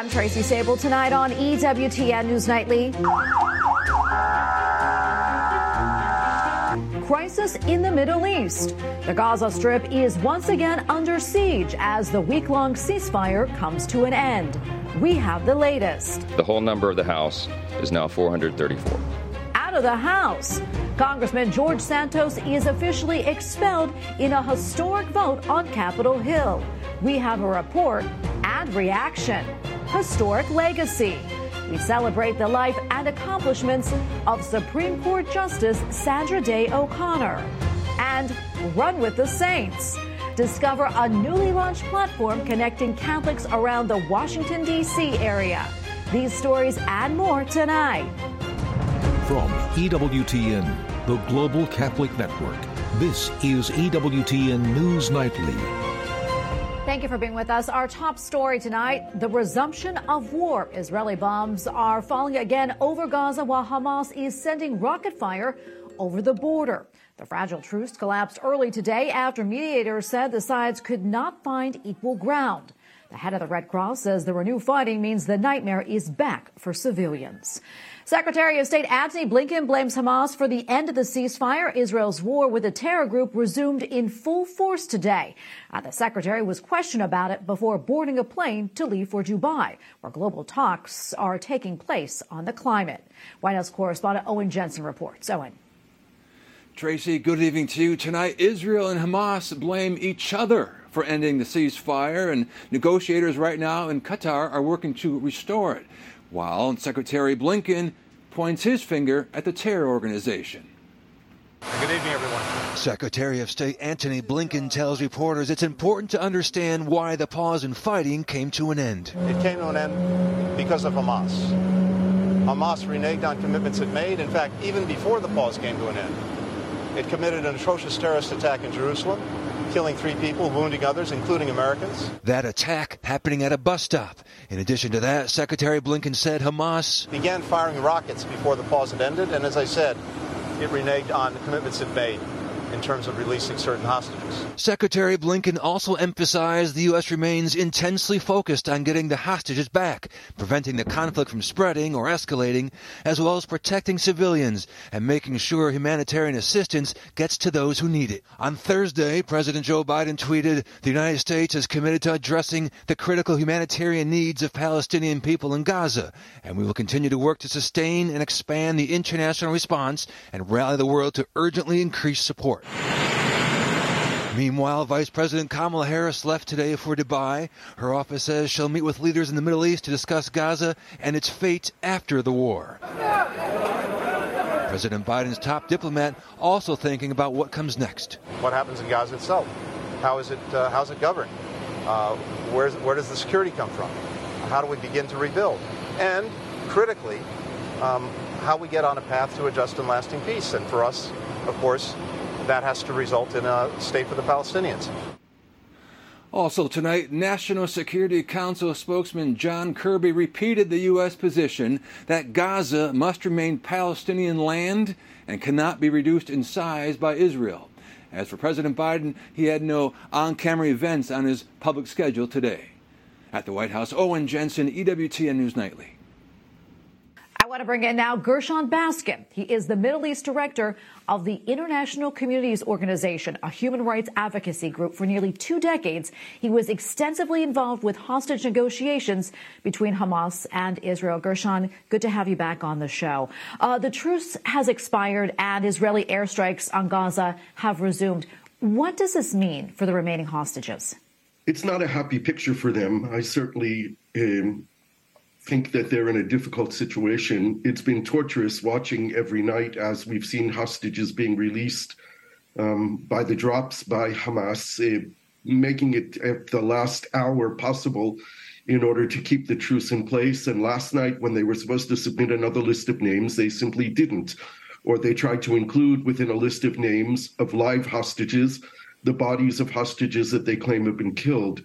I'm Tracy Sabol tonight on EWTN News Nightly. Crisis in the Middle East. The Gaza Strip is once again under siege as the week long ceasefire comes to an end. We have the latest. The whole number of the House is now 434. Out of the House. Congressman George Santos is officially expelled in a historic vote on Capitol Hill. We have a report and reaction. Historic legacy. We celebrate the life and accomplishments of Supreme Court Justice Sandra Day O'Connor. And Run with the Saints. Discover a newly launched platform connecting Catholics around the Washington, D.C. area. These stories and more tonight. From EWTN, the Global Catholic Network, this is EWTN News Nightly. Thank you for being with us. Our top story tonight the resumption of war. Israeli bombs are falling again over Gaza while Hamas is sending rocket fire over the border. The fragile truce collapsed early today after mediators said the sides could not find equal ground. The head of the Red Cross says the renewed fighting means the nightmare is back for civilians. Secretary of State Antony Blinken blames Hamas for the end of the ceasefire. Israel's war with the terror group resumed in full force today. Uh, the secretary was questioned about it before boarding a plane to leave for Dubai, where global talks are taking place on the climate. White House correspondent Owen Jensen reports. Owen. Tracy, good evening to you. Tonight, Israel and Hamas blame each other for ending the ceasefire, and negotiators right now in Qatar are working to restore it while Secretary Blinken points his finger at the terror organization. Good evening, everyone. Secretary of State Antony Blinken tells reporters it's important to understand why the pause in fighting came to an end. It came to an end because of Hamas. Hamas reneged on commitments it made. In fact, even before the pause came to an end, it committed an atrocious terrorist attack in Jerusalem killing three people, wounding others, including Americans. That attack happening at a bus stop. In addition to that, Secretary Blinken said Hamas began firing rockets before the pause had ended, and as I said, it reneged on the commitments it made in terms of releasing certain hostages. Secretary Blinken also emphasized the U.S. remains intensely focused on getting the hostages back, preventing the conflict from spreading or escalating, as well as protecting civilians and making sure humanitarian assistance gets to those who need it. On Thursday, President Joe Biden tweeted, The United States is committed to addressing the critical humanitarian needs of Palestinian people in Gaza, and we will continue to work to sustain and expand the international response and rally the world to urgently increase support. Meanwhile, Vice President Kamala Harris left today for Dubai. Her office says she'll meet with leaders in the Middle East to discuss Gaza and its fate after the war. President Biden's top diplomat also thinking about what comes next. What happens in Gaza itself? How is it, uh, how's it governed? Uh, where does the security come from? How do we begin to rebuild? And critically, um, how we get on a path to a just and lasting peace. And for us, of course, that has to result in a state for the Palestinians. Also tonight, National Security Council spokesman John Kirby repeated the U.S. position that Gaza must remain Palestinian land and cannot be reduced in size by Israel. As for President Biden, he had no on camera events on his public schedule today. At the White House, Owen Jensen, EWTN News Nightly. Want to bring in now Gershon Baskin. He is the Middle East director of the International Communities Organization, a human rights advocacy group for nearly two decades. He was extensively involved with hostage negotiations between Hamas and Israel. Gershon, good to have you back on the show. Uh, the truce has expired and Israeli airstrikes on Gaza have resumed. What does this mean for the remaining hostages? It's not a happy picture for them. I certainly um, think that they're in a difficult situation. It's been torturous watching every night as we've seen hostages being released um, by the drops by Hamas, uh, making it at the last hour possible in order to keep the truce in place. And last night, when they were supposed to submit another list of names, they simply didn't. Or they tried to include within a list of names of live hostages the bodies of hostages that they claim have been killed.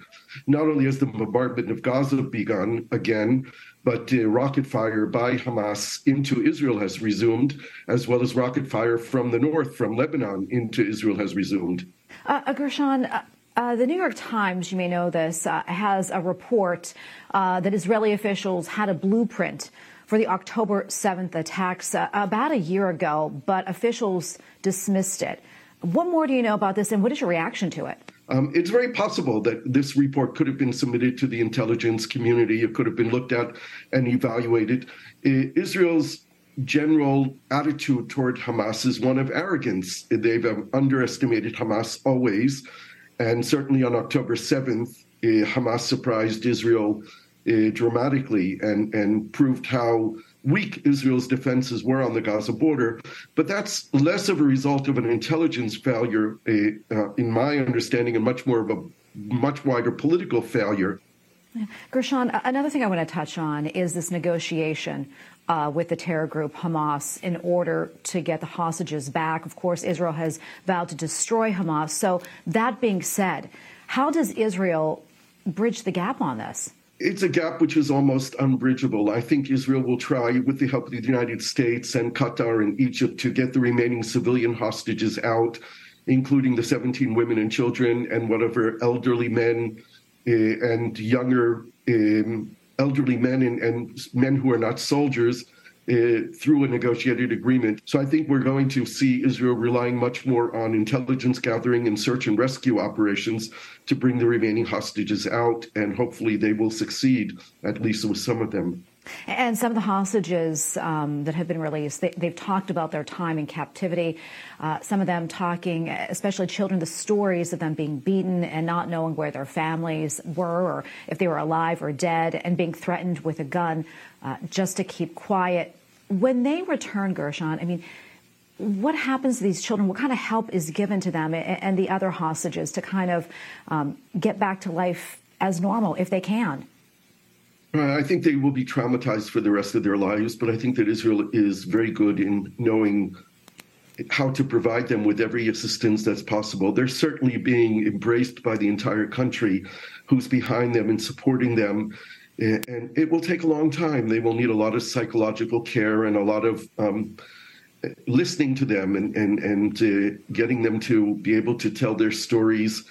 Not only has the bombardment of Gaza begun again, but uh, rocket fire by Hamas into Israel has resumed, as well as rocket fire from the north, from Lebanon into Israel has resumed. Uh, uh Gershon, uh, Uh, the New York Times, you may know this, uh, has a report uh, that Israeli officials had a blueprint for the October 7th attacks uh, about a year ago, but officials dismissed it. What more do you know about this, and what is your reaction to it? Um, it's very possible that this report could have been submitted to the intelligence community. It could have been looked at and evaluated. Israel's general attitude toward Hamas is one of arrogance. They've um, underestimated Hamas always. And certainly on October 7th, uh, Hamas surprised Israel uh, dramatically and, and proved how weak Israel's defenses were on the Gaza border. But that's less of a result of an intelligence failure, uh, in my understanding, and much more of a much wider political failure. Gershon, another thing I want to touch on is this negotiation uh, with the terror group Hamas in order to get the hostages back. Of course, Israel has vowed to destroy Hamas. So, that being said, how does Israel bridge the gap on this? It's a gap which is almost unbridgeable. I think Israel will try, with the help of the United States and Qatar and Egypt, to get the remaining civilian hostages out, including the 17 women and children and whatever elderly men uh, and younger um, elderly men and, and, men who are not soldiers uh, through a negotiated agreement. So I think we're going to see Israel relying much more on intelligence gathering and search and rescue operations to bring the remaining hostages out, and hopefully they will succeed, at least with some of them. And some of the hostages um, that have been released, they, have talked about their time in captivity. Uh, some of them talking, especially children, the stories of them being beaten and not knowing where their families were or if they were alive or dead and being threatened with a gun uh, just to keep quiet. When they return, Gershon, I mean, what happens to these children? What kind of help is given to them and the other hostages to kind of um, get back to life as normal if they can? I think they will be traumatized for the rest of their lives, but I think that Israel is very good in knowing how to provide them with every assistance that's possible. They're certainly being embraced by the entire country who's behind them and supporting them. And it will take a long time. They will need a lot of psychological care and a lot of um, listening to them and and and uh, getting them to be able to tell their stories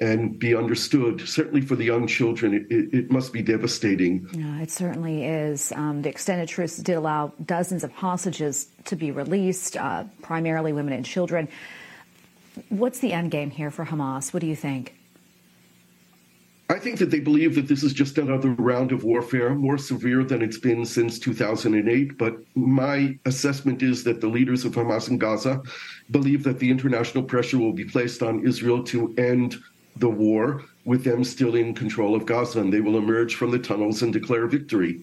and be understood. Certainly for the young children, it, it must be devastating. Yeah, it certainly is. Um, the extended truce did allow dozens of hostages to be released, uh, primarily women and children. What's the end game here for Hamas? What do you think? I think that they believe that this is just another round of warfare, more severe than it's been since 2008. But my assessment is that the leaders of Hamas in Gaza believe that the international pressure will be placed on Israel to end the war with them still in control of Gaza, and they will emerge from the tunnels and declare victory.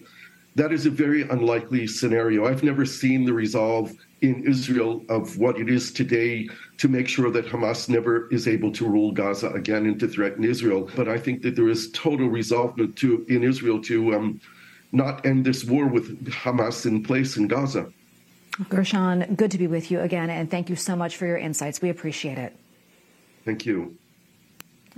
That is a very unlikely scenario. I've never seen the resolve in Israel of what it is today to make sure that Hamas never is able to rule Gaza again and to threaten Israel. But I think that there is total resolve to in Israel to um, not end this war with Hamas in place in Gaza. Gershon, good to be with you again, and thank you so much for your insights. We appreciate it. Thank you.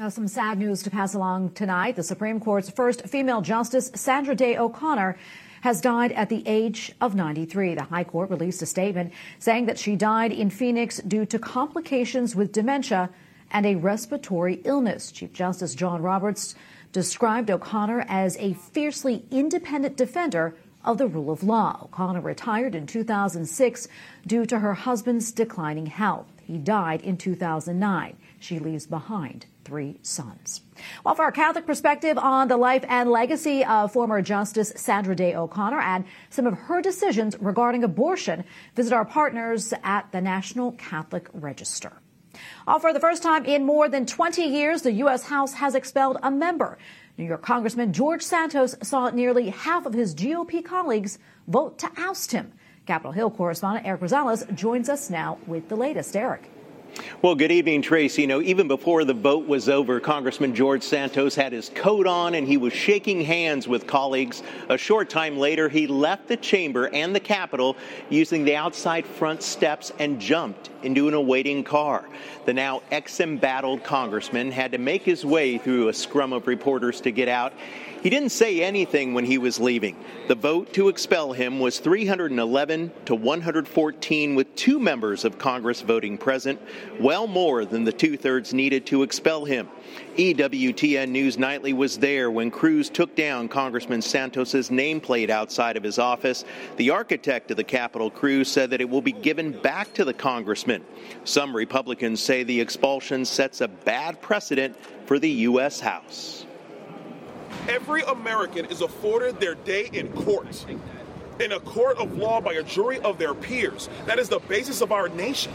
Now, some sad news to pass along tonight. The Supreme Court's first female justice, Sandra Day O'Connor, has died at the age of 93. The High Court released a statement saying that she died in Phoenix due to complications with dementia and a respiratory illness. Chief Justice John Roberts described O'Connor as a fiercely independent defender of the rule of law. O'Connor retired in 2006 due to her husband's declining health. He died in 2009. She leaves behind three sons. Well, for our Catholic perspective on the life and legacy of former Justice Sandra Day O'Connor and some of her decisions regarding abortion, visit our partners at the National Catholic Register. All for the first time in more than 20 years, the U.S. House has expelled a member. New York Congressman George Santos saw nearly half of his GOP colleagues vote to oust him. Capitol Hill correspondent Eric Rosales joins us now with the latest. Eric. Well, good evening, Tracy. You know, even before the vote was over, Congressman George Santos had his coat on and he was shaking hands with colleagues. A short time later, he left the chamber and the Capitol using the outside front steps and jumped into an awaiting car. The now ex embattled congressman had to make his way through a scrum of reporters to get out. He didn't say anything when he was leaving. The vote to expel him was 311 to 114, with two members of Congress voting present, well more than the two thirds needed to expel him. EWTN News Nightly was there when crews took down Congressman Santos's nameplate outside of his office. The architect of the Capitol crews said that it will be given back to the congressman. Some Republicans say the expulsion sets a bad precedent for the U.S. House. Every American is afforded their day in court, in a court of law by a jury of their peers. That is the basis of our nation.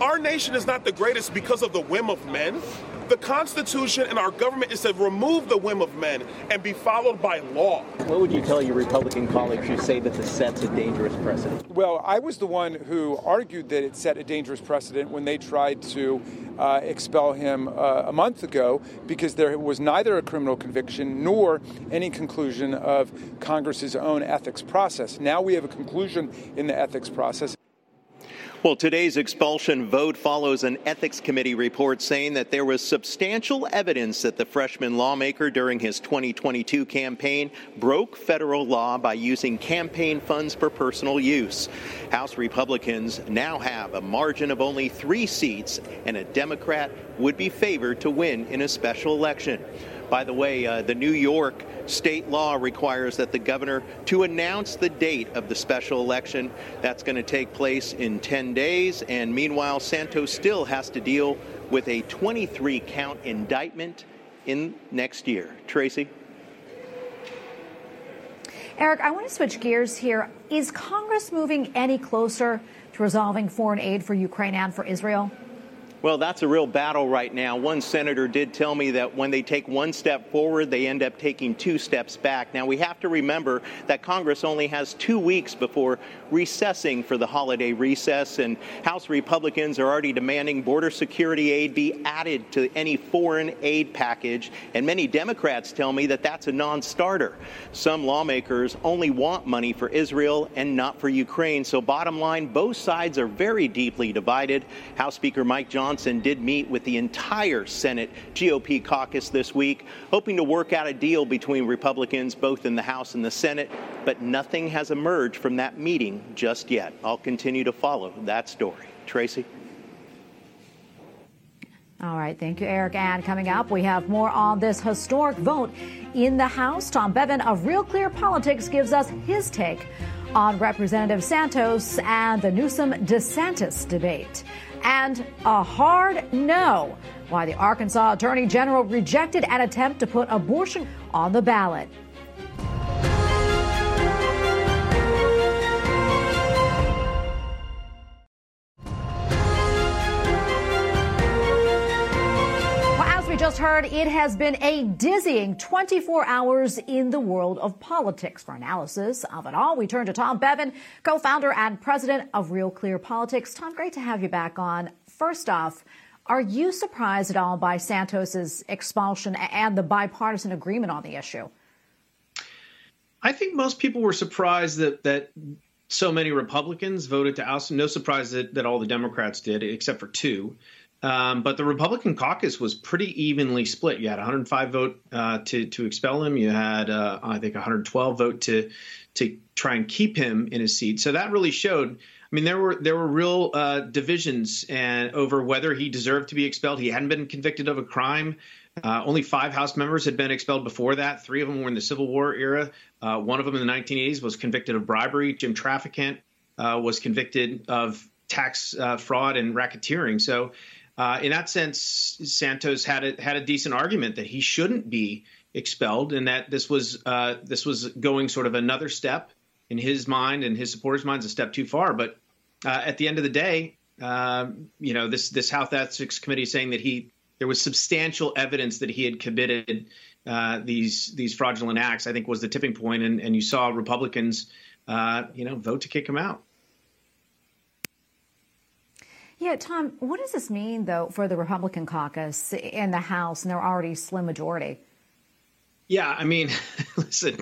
Our nation is not the greatest because of the whim of men. The Constitution and our government is to remove the whim of men and be followed by law. What would you tell your Republican colleagues who say that this sets a dangerous precedent? Well, I was the one who argued that it set a dangerous precedent when they tried to uh, expel him uh, a month ago because there was neither a criminal conviction nor any conclusion of Congress's own ethics process. Now we have a conclusion in the ethics process. Well, today's expulsion vote follows an ethics committee report saying that there was substantial evidence that the freshman lawmaker during his 2022 campaign broke federal law by using campaign funds for personal use. House Republicans now have a margin of only three seats, and a Democrat would be favored to win in a special election. By the way, uh, the New York state law requires that the governor to announce the date of the special election. That's going to take place in 10 days. And meanwhile, Santos still has to deal with a 23 count indictment in next year. Tracy? Eric, I want to switch gears here. Is Congress moving any closer to resolving foreign aid for Ukraine and for Israel? Well, that's a real battle right now. One senator did tell me that when they take one step forward, they end up taking two steps back. Now, we have to remember that Congress only has two weeks before recessing for the holiday recess, and House Republicans are already demanding border security aid be added to any foreign aid package. And many Democrats tell me that that's a non starter. Some lawmakers only want money for Israel and not for Ukraine. So, bottom line, both sides are very deeply divided. House Speaker Mike Johnson Johnson did meet with the entire Senate GOP caucus this week, hoping to work out a deal between Republicans both in the House and the Senate, but nothing has emerged from that meeting just yet. I'll continue to follow that story. Tracy? All right, thank you, Eric. And coming up, we have more on this historic vote in the House. Tom Bevan of Real Clear Politics gives us his take on Representative Santos and the Newsom DeSantis debate and a hard no why the Arkansas Attorney General rejected an attempt to put abortion on the ballot. Just heard, it has been a dizzying 24 hours in the world of politics. For analysis of it all, we turn to Tom Bevan, co-founder and president of Real Clear Politics. Tom, great to have you back on. First off, are you surprised at all by Santos's expulsion and the bipartisan agreement on the issue? I think most people were surprised that that so many Republicans voted to oust him. No surprise that, that all the Democrats did, except for two. Um, but the Republican caucus was pretty evenly split. You had 105 vote uh, to to expel him. You had, uh, I think, 112 vote to to try and keep him in his seat. So that really showed. I mean, there were there were real uh, divisions and over whether he deserved to be expelled. He hadn't been convicted of a crime. Uh, only five House members had been expelled before that. Three of them were in the Civil War era. Uh, one of them in the 1980s was convicted of bribery. Jim Traficant uh, was convicted of tax fraud and racketeering. So uh, in that sense, Santos had a, had a decent argument that he shouldn't be expelled, and that this was uh, this was going sort of another step in his mind and his supporters' minds, a step too far. But uh, at the end of the day, um, you know, this this House Ethics Committee saying that he there was substantial evidence that he had committed uh, these these fraudulent acts, I think, was the tipping point, and, and you saw Republicans, uh, you know, vote to kick him out. Yeah, Tom, what does this mean, though, for the Republican caucus in the House and their already slim majority? Yeah, I mean, listen,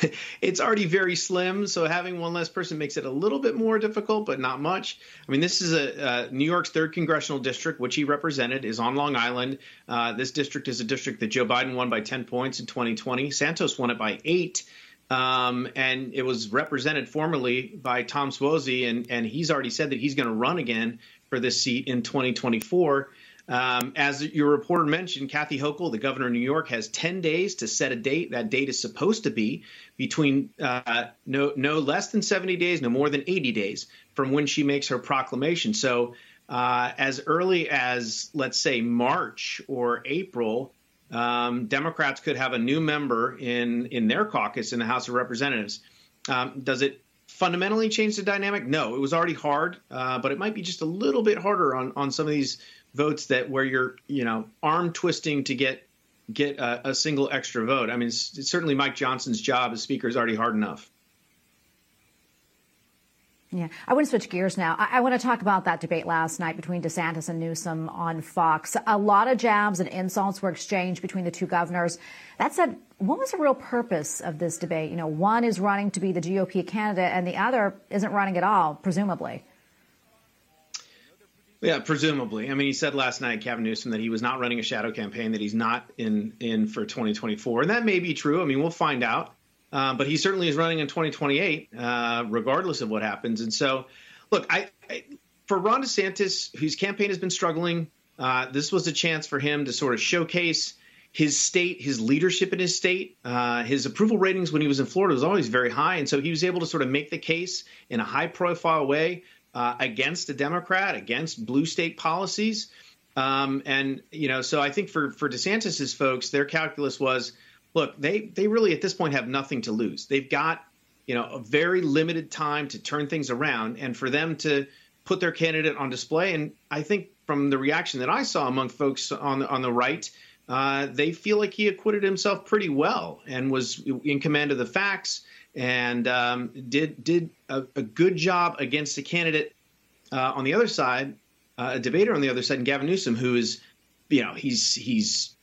it's already very slim, so having one less person makes it a little bit more difficult, but not much. I mean, this is a uh, New York's third congressional district, which he represented, is on Long Island. Uh, this district is a district that Joe Biden won by 10 points in 2020. Santos won it by eight. Um, and it was represented formerly by Tom Suozzi, and, and he's already said that he's going to run again for this seat in 2024. Um, as your reporter mentioned, Kathy Hochul, the governor of New York, has 10 days to set a date. That date is supposed to be between uh, no, no less than 70 days, no more than 80 days from when she makes her proclamation. So, uh, as early as, let's say, March or April, um, Democrats could have a new member in, in their caucus in the House of Representatives. Um, does it fundamentally change the dynamic? No, it was already hard, uh, but it might be just a little bit harder on, on some of these votes that where you're you know arm twisting to get get a, a single extra vote. I mean, certainly Mike Johnson's job as Speaker is already hard enough. Yeah, I want to switch gears now. I, I, want to talk about that debate last night between DeSantis and Newsom on Fox. A lot of jabs and insults were exchanged between the two governors. That said, what was the real purpose of this debate? You know, one is running to be the GOP candidate, and the other isn't running at all, presumably. Yeah, presumably. I mean, he said last night, Gavin Newsom, that he was not running a shadow campaign, that he's not in in for 2024, and that may be true. I mean, we'll find out. Uh, but he certainly is running in 2028, uh, regardless of what happens. And so, look, I, I, for Ron DeSantis, whose campaign has been struggling, uh, this was a chance for him to sort of showcase his state, his leadership in his state. Uh, his approval ratings when he was in Florida was always very high, and so he was able to sort of make the case in a high-profile way uh, against a Democrat, against blue state policies. Um, and you know, so I think for for DeSantis's folks, their calculus was, look, they they really at this point have nothing to lose. They've got you know a very limited time to turn things around, and for them to put their candidate on display. And I think from the reaction that I saw among folks on the, on the right, uh, they feel like he acquitted himself pretty well and was in command of the facts and um, did did a, a, good job against a candidate uh, on the other side, uh, a debater on the other side, and Gavin Newsom, who is, you know, he's he's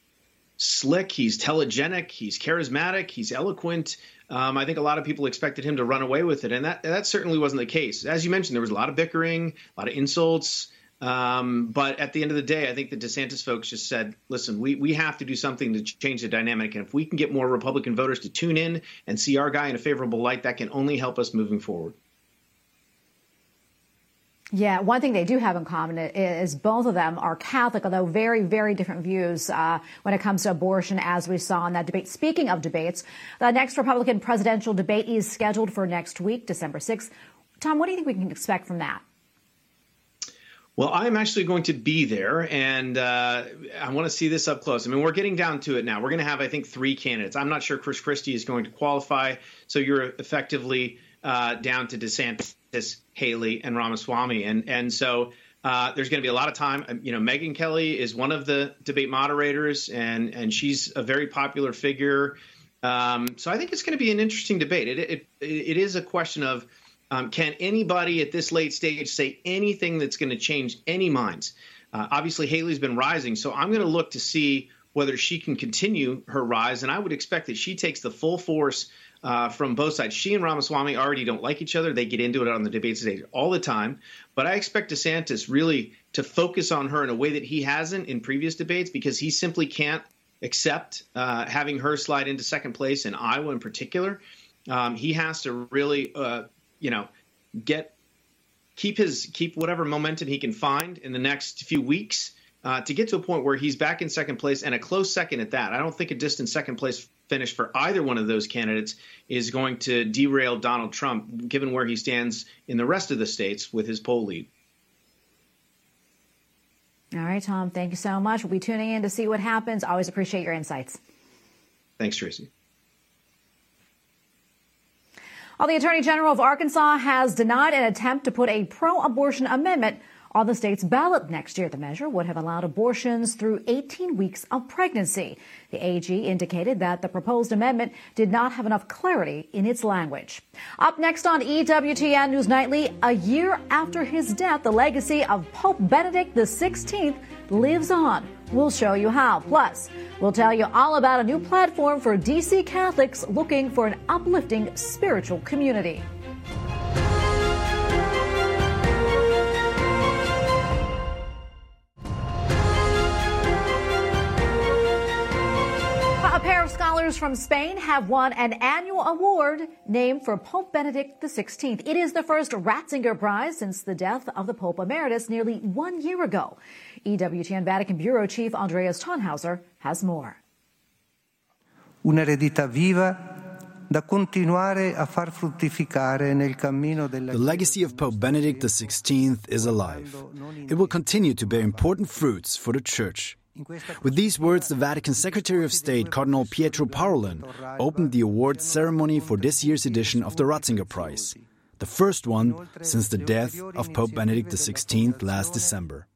slick, he's telegenic, he's charismatic, he's eloquent. Um, I think a lot of people expected him to run away with it, and that that certainly wasn't the case. As you mentioned, there was a lot of bickering, a lot of insults. Um, but at the end of the day, I think the DeSantis folks just said, listen, we, we have to do something to change the dynamic. And if we can get more Republican voters to tune in and see our guy in a favorable light, that can only help us moving forward. Yeah, one thing they do have in common is both of them are Catholic, although very, very different views uh, when it comes to abortion, as we saw in that debate. Speaking of debates, the next Republican presidential debate is scheduled for next week, December 6th. Tom, what do you think we can expect from that? Well, I'm actually going to be there, and uh, I want to see this up close. I mean, we're getting down to it now. We're going to have, I think, three candidates. I'm not sure Chris Christie is going to qualify, so you're effectively uh, down to DeSantis, Haley, and Ramaswamy, and and so uh, there's going to be a lot of time. Um, you know, Megyn Kelly is one of the debate moderators, and and she's a very popular figure. Um, so I think it's going to be an interesting debate. It it, it is a question of um, can anybody at this late stage say anything that's going to change any minds? Uh, obviously, Haley's been rising, so I'm going to look to see whether she can continue her rise, and I would expect that she takes the full force uh, from both sides. She and Ramaswamy already don't like each other. They get into it on the debate stage all the time. But I expect DeSantis really to focus on her in a way that he hasn't in previous debates because he simply can't accept uh, having her slide into second place in Iowa in particular. Um, he has to really uh, you know, get keep his keep whatever momentum he can find in the next few weeks uh, to get to a point where he's back in second place and a close second at that. I don't think a distant second place finish for either one of those candidates is going to derail Donald Trump, given where he stands in the rest of the states with his poll lead. All right, Tom, thank you so much. We'll be tuning in to see what happens. Always appreciate your insights. Thanks, Tracy. Well, the Attorney General of Arkansas has denied an attempt to put a pro abortion amendment on the state's ballot next year. The measure would have allowed abortions through 18 weeks of pregnancy. The AG indicated that the proposed amendment did not have enough clarity in its language. Up next on EWTN News Nightly, a year after his death, the legacy of Pope Benedict XVI lives on. We'll show you how. Plus, we'll tell you all about a new platform for DC Catholics looking for an uplifting spiritual community. Pair of scholars from Spain have won an annual award named for Pope Benedict XVI. It is the first Ratzinger Prize since the death of the Pope Emeritus nearly one year ago. EWTN Vatican Bureau Chief Andreas Thonhauser has more. Un'eredità viva da continuare a far fruttificare nel cammino della The legacy of Pope Benedict XVI is alive. It will continue to bear important fruits for the Church. With these words, the Vatican Secretary of State, Cardinal Pietro Parolin, opened the awards ceremony for this year's edition of the Ratzinger Prize, the first one since the death of Pope Benedict XVI last December.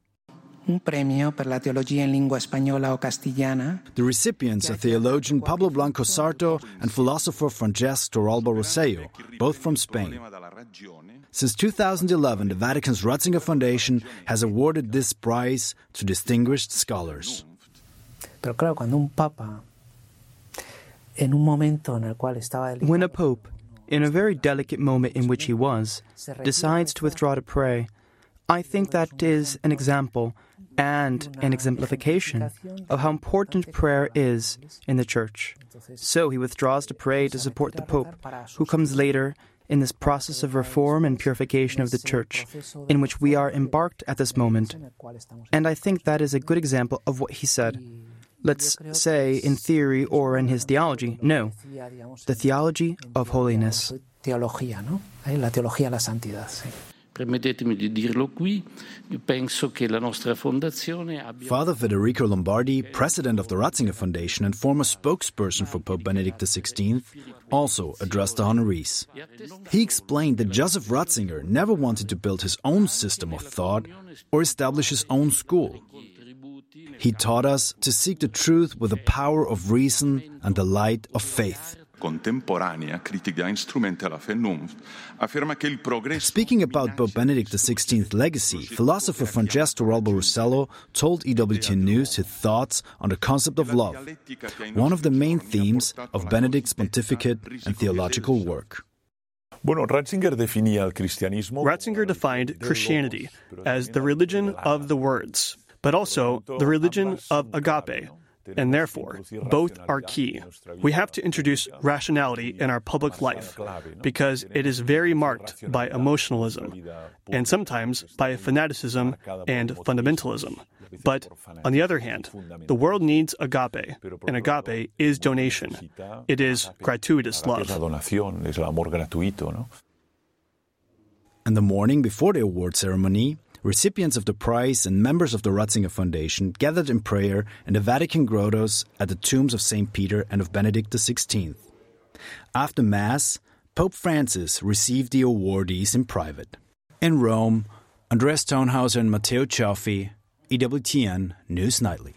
un premio per la teologia in lingua spagnola o castellana The recipients are theologian Pablo Blanco Sarto and philosopher Francesc Torralba Roselló, both from Spain. Since 2011, the Vatican's Ratzinger Foundation has awarded this prize to distinguished scholars. Pero claro, cuando un papa en un momento en el cual estaba delicado, When a pope, in a very delicate moment in which he was, decides to withdraw to pray, I think that is an example and an exemplification of how important prayer is in the Church. So he withdraws to pray to support the Pope, who comes later in this process of reform and purification of the Church, in which we are embarked at this moment. And I think that is a good example of what he said. Let's say in theory or in his theology. No, the theology of holiness. teología, ¿no? La teología la santidad. Permettetemi di dirlo qui, penso che la nostra fondazione abbia Father Federico Lombardi, president of the Ratzinger Foundation and former spokesperson for Pope Benedict XVI, also addressed the honorees. He explained that Joseph Ratzinger never wanted to build his own system of thought or establish his own school. He taught us to seek the truth with the power of reason and the light of faith. Contemporanea, critica instrumente Vernunft, afferma che il progresso Speaking about Pope Benedict XVI's legacy, philosopher Francesco Torralba Rosello told EWTN News his thoughts on the concept of love, one of the main themes of Benedict's pontificate and theological work. Bueno, Ratzinger definía el cristianismo. Ratzinger defined Christianity as the religion of the words, but also the religion of agape. And therefore, both are key. We have to introduce rationality in our public life because it is very marked by emotionalism and sometimes by fanaticism and fundamentalism. But on the other hand, the world needs agape, and agape is donation. It is gratuitous love. donación, es el amor gratuito, ¿no? In the morning before the award ceremony, recipients of the prize and members of the Ratzinger Foundation gathered in prayer in the Vatican grottos at the tombs of St. Peter and of Benedict XVI. After Mass, Pope Francis received the awardees in private. In Rome, Andreas Thonhauser and Matteo Ciaffi, EWTN News Nightly.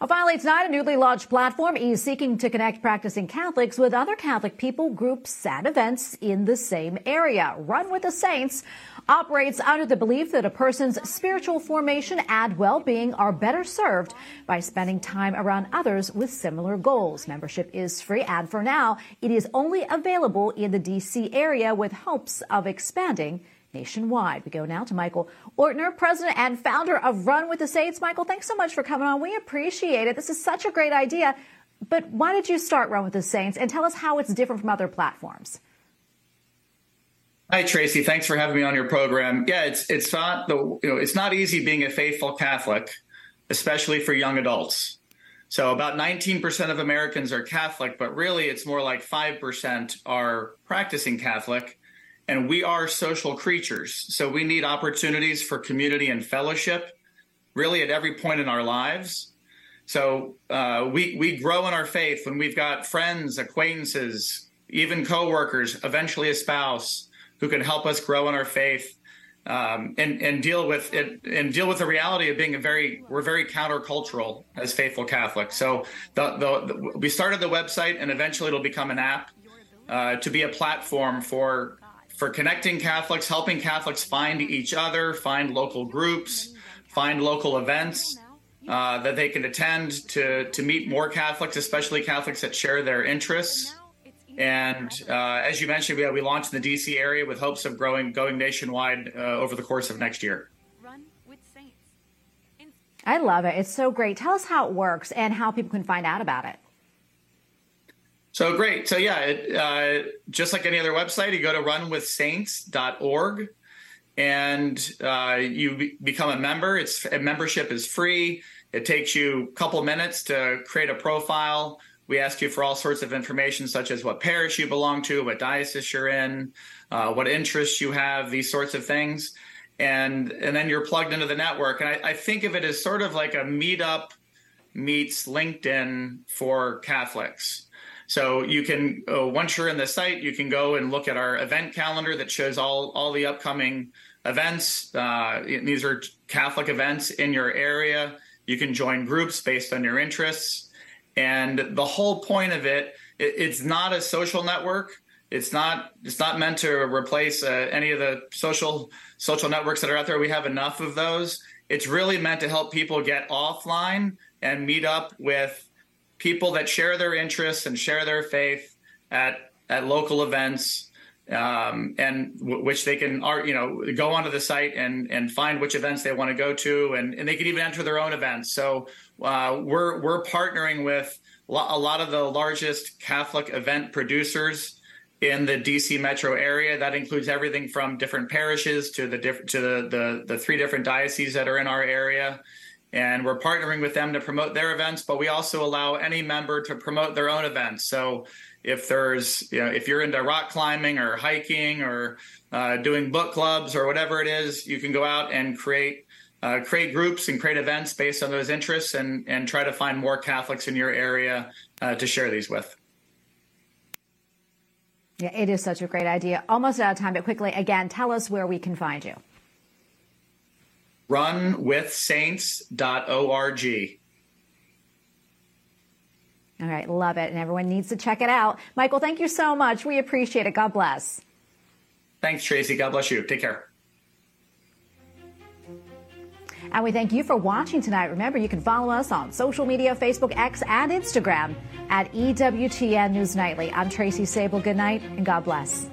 Finally, tonight, a newly launched platform is seeking to connect practicing Catholics with other Catholic people, groups, and events in the same area. Run with the Saints operates under the belief that a person's spiritual formation and well-being are better served by spending time around others with similar goals. Membership is free, and for now, it is only available in the D.C. area with hopes of expanding nationwide. We go now to Michael Ortner, president and founder of Run with the Saints. Michael, thanks so much for coming on. We appreciate it. This is such a great idea. But why did you start Run with the Saints? And tell us how it's different from other platforms. Hi Tracy, thanks for having me on your program. Yeah, it's it's not the you know it's not easy being a faithful Catholic, especially for young adults. So about 19% of Americans are Catholic, but really it's more like 5% are practicing Catholic. And we are social creatures. So we need opportunities for community and fellowship really at every point in our lives. So uh, we, we grow in our faith when we've got friends, acquaintances, even coworkers, eventually a spouse who can help us grow in our faith. um, and and deal with it and deal with the reality of being a very we're very countercultural as faithful Catholics. So the, the, the we started the website and eventually it'll become an app uh, to be a platform for for connecting Catholics, helping Catholics find each other, find local groups, find local events. Uh, that they can attend to to meet more Catholics, especially Catholics that share their interests. And uh, as you mentioned, we, we launched in the DC area with hopes of growing, going nationwide uh, over the course of next year. I love it. It's so great. Tell us how it works and how people can find out about it. So great. So yeah, it, uh, just like any other website, you go to runwithsaints.org and uh, you be- become a member. It's membership is free. It takes you a couple minutes to create a profile we ask you for all sorts of information, such as what parish you belong to, what diocese you're in, uh, what interests you have, these sorts of things. And, and then you're plugged into the network. And I, I think of it as sort of like a meetup meets LinkedIn for Catholics. So you can, uh, once you're in the site, you can go and look at our event calendar that shows all, all the upcoming events. Uh, these are Catholic events in your area. You can join groups based on your interests. And the whole point of it, it it's not a social network. It's not. It's not meant to replace uh, any of the social social networks that are out there. We have enough of those. It's really meant to help people get offline and meet up with people that share their interests and share their faith at at local events um, and w- which they can are you know go onto the site and and find which events they want to go to and, and they can even enter their own events. So uh, we're we're partnering with a lot of the largest catholic event producers in the dc metro area. That includes everything from different parishes to the different to the, the the three different dioceses that are in our area and we're partnering with them to promote their events but we also allow any member to promote their own events. So if there's you know if you're into rock climbing or hiking or uh, doing book clubs or whatever it is you can go out and create uh, create groups and create events based on those interests and and try to find more catholics in your area uh, to share these with. Yeah it is such a great idea. Almost out of time but quickly again tell us where we can find you runwithsaints.org all right, love it. And everyone needs to check it out. Michael, thank you so much. We appreciate it. God bless. Thanks, Tracy. God bless you. Take care. And we thank you for watching tonight. Remember, you can follow us on social media Facebook, X, and Instagram at EWTN News Nightly. I'm Tracy Sabol. Good night, and God bless.